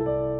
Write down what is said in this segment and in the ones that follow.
you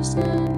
understand.